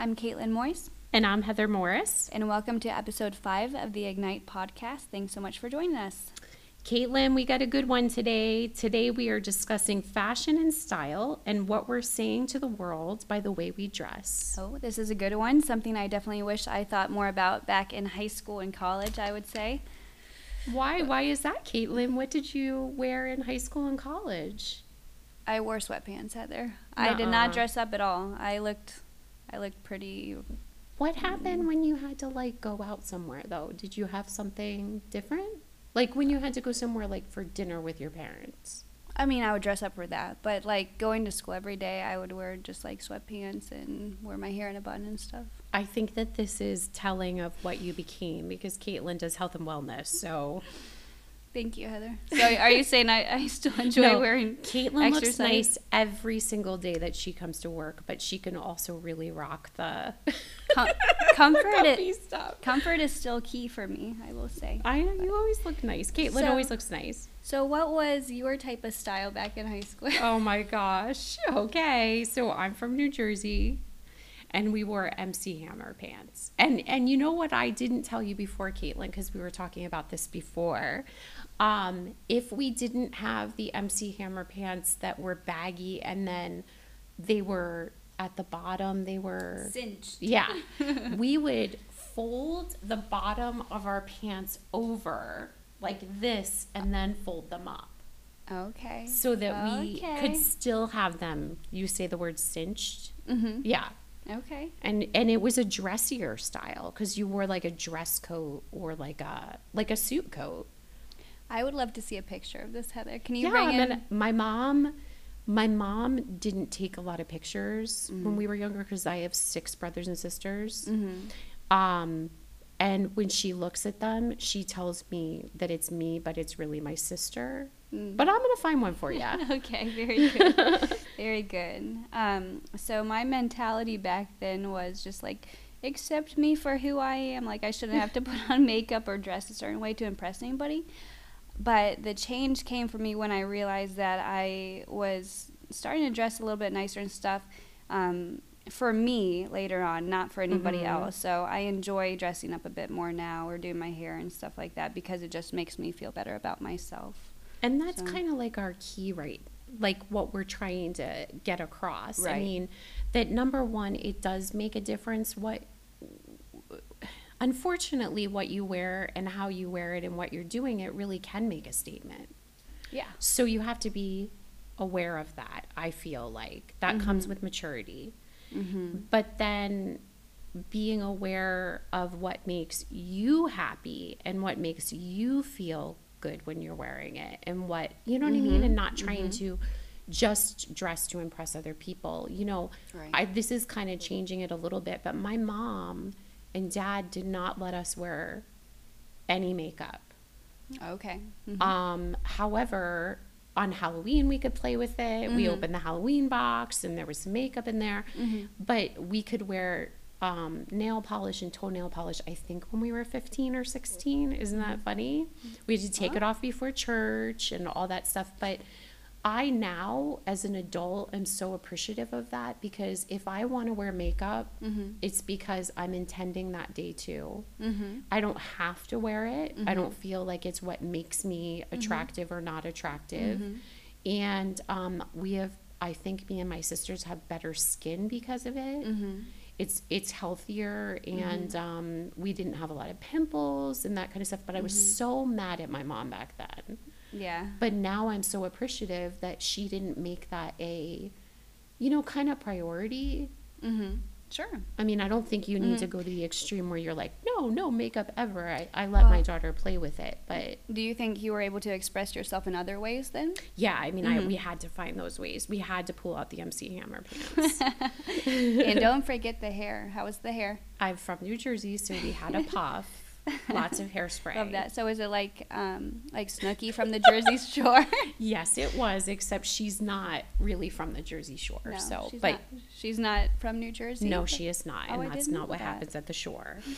I'm Kaitlyn Moyes, And I'm Heather Morris. and welcome to episode five of the Ignite podcast. Thanks so much for joining us. Kaitlyn, we got a good one today. Today we are discussing fashion and style and what we're saying to the world by the way we dress. Oh, this is a good one. Something I definitely wish I thought more about back in high school and college, I would say. Why? Why is that, Kaitlyn? What did you wear in high school and college? I wore sweatpants, Heather. I did not dress up at all. I looked I looked pretty What happened when you had to like go out somewhere though? Did you have something different? Like when you had to go somewhere like for dinner with your parents? I mean, I would dress up for that, but like going to school every day, I would wear just like sweatpants and wear my hair in a bun and stuff. I think that this is telling of what you became because Kaitlyn does health and wellness. So Thank you, Heather. So, are you saying I, I still enjoy No, wearing Kaitlyn looks exercise? nice every single day that she comes to work, but she can also really rock the Com- comfort? puffy It, stuff. comfort is still key for me, I will say. I know you always look nice. Kaitlyn So- always looks nice. So, what was your type of style back in high school? Oh my gosh. Okay, so I'm from New Jersey, and we wore MC Hammer pants. And and you know what I didn't tell you before, Kaitlyn, because we were talking about this before. Um, if we didn't have the MC Hammer pants that were baggy and then they were at the bottom, they were Cinched. yeah. we would fold the bottom of our pants over like this and then fold them up Okay. so that we Okay. could still have them. You say the word cinched? Mm-hmm. Yeah. Okay. And and it was a dressier style because you wore like a dress coat or like a like a suit coat. I would love to see a picture of this, Heather. Can you yeah, bring in? my mom, my mom didn't take a lot of pictures when we were younger because I have six brothers and sisters. Mm-hmm. Um, and when she looks at them, she tells me that it's me, but it's really my sister. Mm. But I'm gonna find one for you. okay, very good. very good. Um, so my mentality back then was just like, accept me for who I am. Like I shouldn't have to put on makeup or dress a certain way to impress anybody. But the change came for me when I realized that I was starting to dress a little bit nicer and stuff. Um, for me later on, not for anybody Mhm. else. So I enjoy dressing up a bit more now or doing my hair and stuff like that because it just makes me feel better about myself. And that's So- kind of like our key, right? Like what we're trying to get across. I mean, that number one, it does make a difference what unfortunately what you wear and how you wear it and what you're doing it really can make a statement. Yeah. So you have to be aware of that, I feel like. That comes with maturity. Mm-hmm. But then being aware of what makes you happy and what makes you feel good when you're wearing it and what, you know what I mean? And not trying to just dress to impress other people. You know, Right. I, this is kind of changing it a little bit, but my mom and dad did not let us wear any makeup. Okay. Mhm. Um, however, on Halloween we could play with it. We Mhm. opened the Halloween box and there was some makeup in there. Mhm. But we could wear um, nail polish and toenail polish, I think when we were 15 or 16. Isn't that funny? We had to take it off before church and all that stuff. But I now, as an adult, am so appreciative of that because if I want to wear makeup, Mhm. it's because I'm intending that day too. Mhm. I don't have to wear it. I don't feel like it's what makes me attractive or not attractive. And um, we have, I think, me and my sisters have better skin because of it. It's it's healthier, and um, we didn't have a lot of pimples and that kind of stuff. But I was so mad at my mom back then. Yeah. But now I'm so appreciative that she didn't make that a, you know, kind of priority. Mhm. Sure. I mean, I don't think you need to Mm-hmm. go to the extreme where you're like, no, no makeup ever. I, I let my daughter play with it. But Do you think you were able to express yourself in other ways then? yeah, I mean, I, Mm-hmm. we had to find those ways. We had to pull out the MC Hammer pants. and don't forget the hair. How was the hair? I'm from New Jersey, so we had a puff, lots of hairspray. Love that. So is it like um like Snooki from the Jersey Shore? Yes, it was, except she's not really from the Jersey Shore. no, so, she's but not. She's not from New Jersey. no, she is not. Oh, and that's didn't what that. happens at the shore.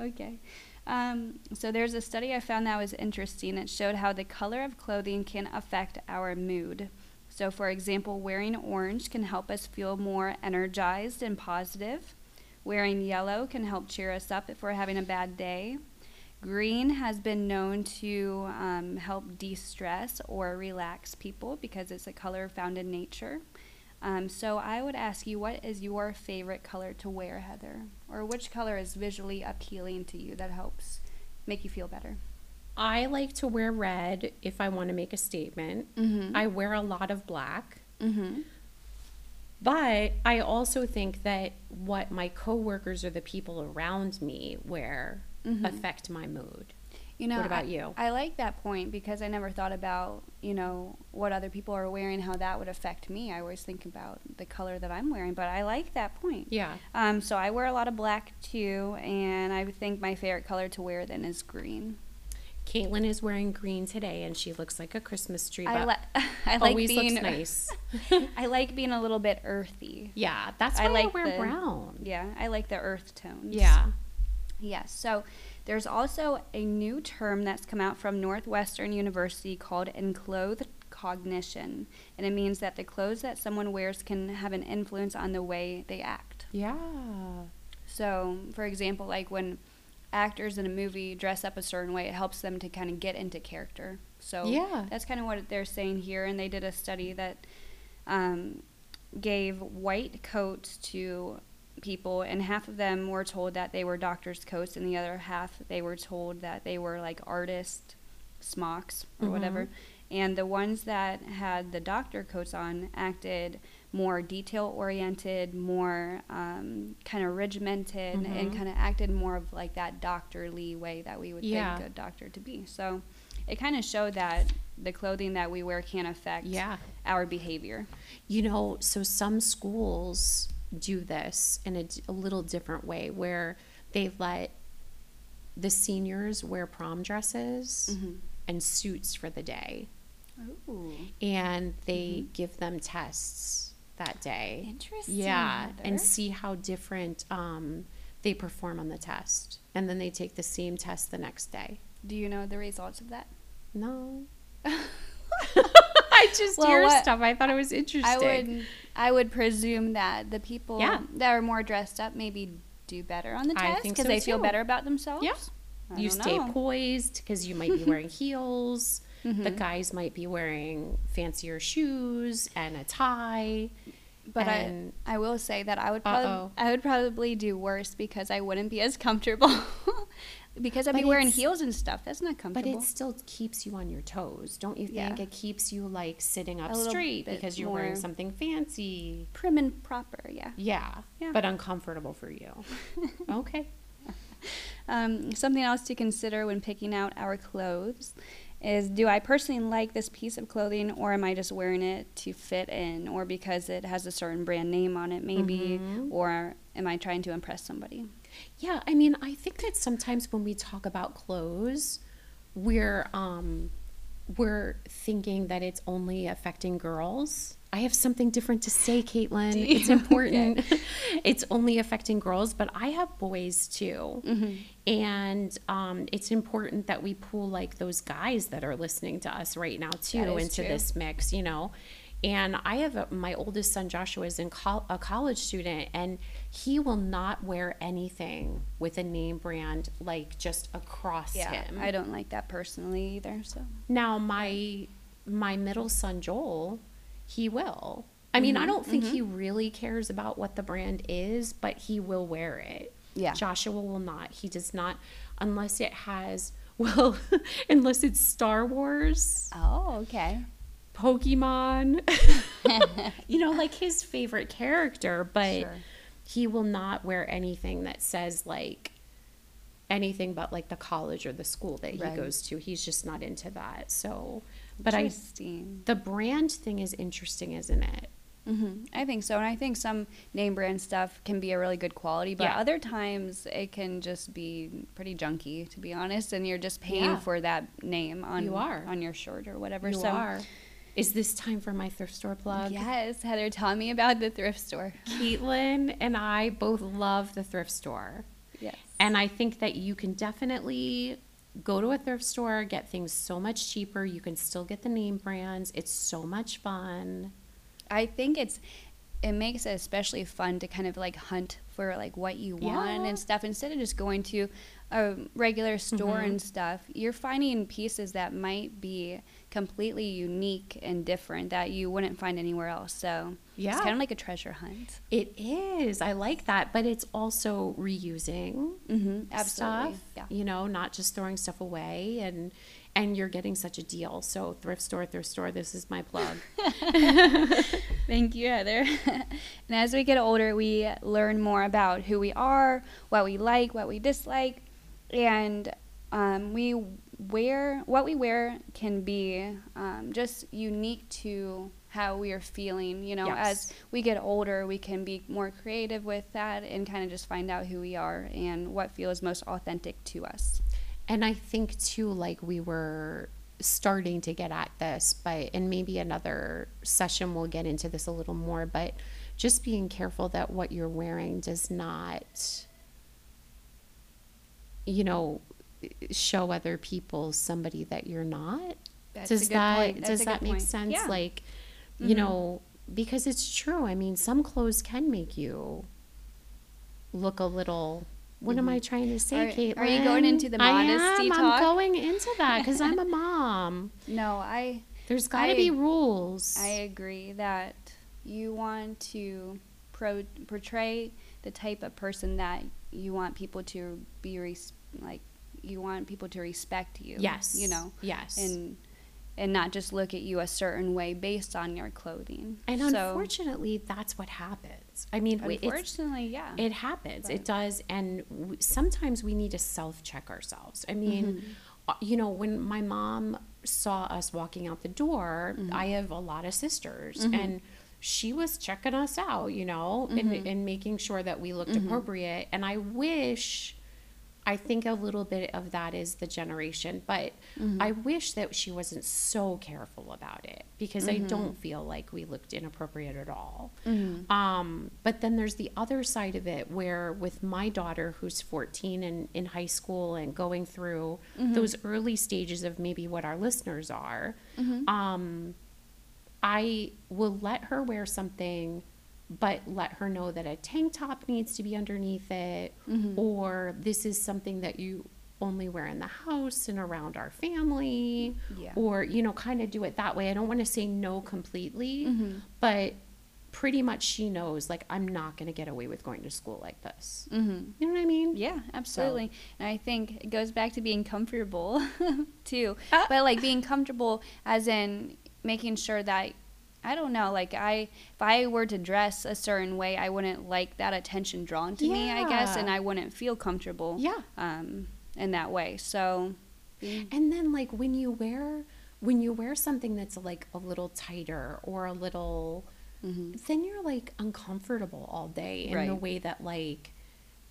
Okay. Um, so there's a study I found that was interesting. It showed how the color of clothing can affect our mood. So, for example, wearing orange can help us feel more energized and positive. Wearing yellow can help cheer us up if we're having a bad day. Green has been known to um, help de stress or relax people because it's a color found in nature. Um, so, I would ask you, what is your favorite color to wear, Heather? Or which color is visually appealing to you that helps make you feel better? I like to wear red if I want to make a statement. Mm-hmm. I wear a lot of black. Mm-hmm. But I also think that what my coworkers or the people around me wear Mhm. affect my mood. You know, What about I, you? I like that point because I never thought about, you know, what other people are wearing, how that would affect me. I always think about the color that I'm wearing, but I like that point. Yeah. Um, so I wear a lot of black too, and I think my favorite color to wear then is green. Kaitlyn is wearing green today and she looks like a Christmas tree. I, But li- I like being nice. I like being a little bit earthy. yeah, that's why I I, like wear the- brown. Yeah, I like the earth tones. Yeah. Yes. So there's also a new term that's come out from Northwestern University called enclothed cognition. And it means that the clothes that someone wears can have an influence on the way they act. Yeah. So, for example, like when actors in a movie dress up a certain way, it helps them to kind of get into character. So, Yeah. that's kind of what they're saying here. And they did a study that um, gave white coats to people, and half of them were told that they were doctors' coats, and the other half they were told that they were like artist smocks or Mhm. whatever. And the ones that had the doctor coats on acted more detail oriented, more um, kind of regimented, and Mhm. kind of acted more of like that doctorly way that we would Yeah. think a doctor to be. So it kind of showed that the clothing that we wear can affect Yeah. our behavior. You know, so some schools do this in a, a little different way where they let the seniors wear prom dresses Mhm. and suits for the day. Ooh, And they give them tests that day. interesting. Yeah, and see how different um, they perform on the test. And then they take the same test the next day. do you know the results of that? No. I just Well, hear what- stuff. I thought it was interesting. I would, I would presume that the people Yeah. that are more dressed up maybe do better on the test because so, they feel better about themselves. Yeah. I you stay know. poised because you might be wearing heels. The Mhm. guys might be wearing fancier shoes and a tie. But and I, I will say that I would probably, I would probably do worse because I wouldn't be as comfortable. because I'd be wearing heels and stuff. That's not comfortable. but it still keeps you on your toes, don't you think? Yeah. It keeps you like sitting up straight because you're wearing something fancy. prim and proper. Yeah. Yeah, Yeah. but uncomfortable for you. okay. Um, something else to consider when picking out our clothes is do I personally like this piece of clothing or am I just wearing it to fit in or because it has a certain brand name on it maybe Mhm. or am I trying to impress somebody? Yeah, I mean, I think that sometimes when we talk about clothes, we're um we're thinking that it's only affecting girls. I have something different to say, Kaitlyn. It's important. it's only affecting girls, but I have boys too. Mm-hmm. And um, it's important that we pull like those guys that are listening to us right now too into true. this mix, you know. And I have a, my oldest son Joshua is in col- a college student, and he will not wear anything with a name brand like just across Yeah, him. I don't like that personally either. So Now my my middle son Joel, he will. I mean, I Mhm, don't think he really cares about what the brand is, but he will wear it. Yeah. Joshua will not. He does not unless it has well, unless it's Star Wars, oh okay. Pokemon. you know, like his favorite character, but Sure. He will not wear anything that says like anything but like the college or the school that he Right. goes to. He's just not into that. So, but I the brand thing is interesting, isn't it? hmm I think so, and I think some name brand stuff can be a really good quality, but Yeah. other times it can just be pretty junky, to be honest. And you're just paying Yeah. for that name on You are. on your shirt or whatever. You so are. Is this time for my thrift store plug? yes, Heather, tell me about the thrift store. Kaitlyn and I both love the thrift store. Yes. And I think that you can definitely go to a thrift store, get things so much cheaper. You can still get the name brands. It's so much fun. I think it's it makes it especially fun to kind of like hunt for like what you want Yeah. and stuff instead of just going to a regular store Mhm. and stuff you're finding pieces that might be completely unique and different that you wouldn't find anywhere else so Yeah. it's kind of like a treasure hunt It is. I like that, but it's also reusing mm-hmm. absolutely stuff. yeah You know, not just throwing stuff away and and you're getting such a deal. So thrift store, thrift store, this is my plug. Thank you, Heather. and as we get older, we learn more about who we are, what we like, what we dislike, and um, we wear what we wear can be um, just unique to how we are feeling. You know, Yes. as we get older, we can be more creative with that and kind of just find out who we are and what feels most authentic to us. And I think too, like we were starting to get at this, but and maybe another session we'll get into this a little more, but just being careful that what you're wearing does not, you know, show other people somebody that you're not. That's does a good that point. Does that make point. sense? Yeah. Like, you Mhm. know, because it's true. I mean, some clothes can make you look a little. What am I trying to say, Mm-hmm. Are- you going into the I modesty am. talk? I'm going into that because I'm a mom. No, I There's got to be rules. I agree that you want to pro- portray the type of person that you want people to be res- like you want people to respect you. yes. You know, Yes. and and not just look at you a certain way based on your clothing. And so, unfortunately, that's what happens. I mean, unfortunately, yeah. it happens. Right. It does. And w- sometimes we need to self check ourselves. I mean, Mm-hmm. uh, you know, when my mom saw us walking out the door, Mm-hmm. I have a lot of sisters. And she was checking us out, you know, and, Mm-hmm. and making sure that we looked appropriate. And I wish, I think a little bit of that is the generation, but Mm-hmm. I wish that she wasn't so careful about it because Mm-hmm. I don't feel like we looked inappropriate at all. Mm-hmm. Um, but then there's the other side of it where with my daughter who's 14 and in high school and going through Mm-hmm. those early stages of maybe what our listeners are, Mm-hmm. um, I will let her wear something, but let her know that a tank top needs to be underneath it, Mm-hmm. or this is something that you only wear in the house and around our family, Yeah. or, you know, kind of do it that way. I don't want to say no completely, Mm-hmm. but pretty much she knows, like, I'm not going to get away with going to school like this. mm-hmm. You know what I mean? Yeah, absolutely. And I think it goes back to being comfortable too. Uh. but like being comfortable as in making sure that I don't know, like I if I were to dress a certain way, I wouldn't like that attention drawn to me, I guess, and I wouldn't feel comfortable Yeah. um in that way. So And then like when you wear when you wear something that's like a little tighter or a little Mhm. then you're like uncomfortable all day in the way that like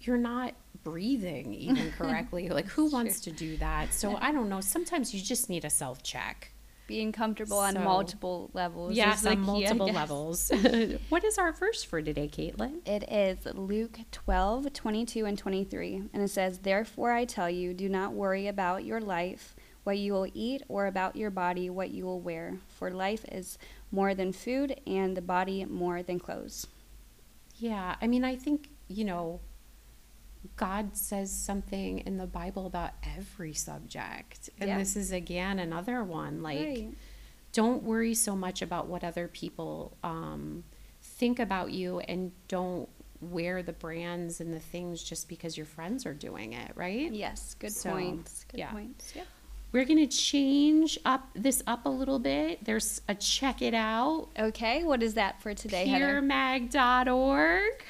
you're not breathing even correctly. like who wants to do that? So I don't know. Sometimes you just need a self check. Being comfortable on multiple levels. Yes, on multiple levels. what is our verse for today, Kaitlyn? It is Luke 12, 22, and 23. And it says, Therefore I tell you, do not worry about your life, what you will eat, or about your body, what you will wear. For life is more than food, and the body more than clothes. Yeah, I mean, I think, you know, God says something in the Bible about every subject. And Yeah. this is again another one. Like, Right. don't worry so much about what other people um, think about you and don't wear the brands and the things just because your friends are doing it, right? Yes, good So, points. Good yeah. points. Yep. We're going to change up this up a little bit. There's a check it out Okay, what is that for today, Heather? peermag.org.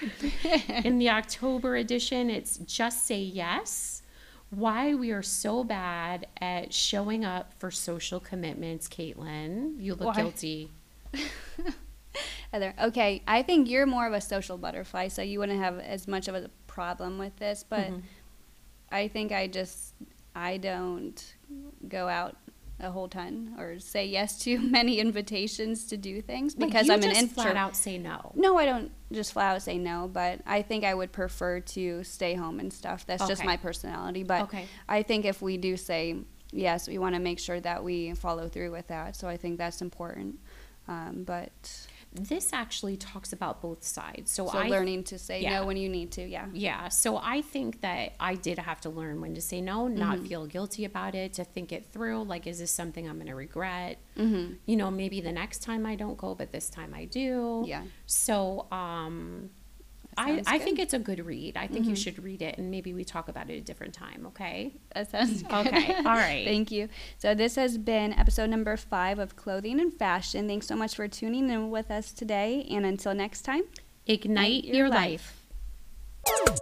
In the October edition, it's Just Say Yes. Why we are so bad at showing up for social commitments, Kaitlyn. You look Why? guilty. Heather, okay, I think you're more of a social butterfly, so you wouldn't have as much of a problem with this, but Mhm. I think I just I don't go out a whole ton or say yes to many invitations to do things Like, because you I'm an just introvert. flat out say no. No, I don't just flat out say no, but I think I would prefer to stay home and stuff. That's just my personality. But Okay. I think if we do say yes, we want to make sure that we follow through with that. So I think that's important. Um, but This actually talks about both sides. So, so I learning to say yeah. no when you need to, yeah. Yeah, so I think that I did have to learn when to say no, not Mm-hmm. feel guilty about it, to think it through. Like, is this something I'm going to regret? Mm-hmm. You know, maybe the next time I don't go, but this time I do. Yeah. So, um, I, I good. think it's a good read. I think you Mhm. should read it, and maybe we talk about it a different time. Okay. That sounds good. Okay, all right. Thank you. So this has been episode number five of Clothing and Fashion. Thanks so much for tuning in with us today. And until next time. Ignite, your your life. life.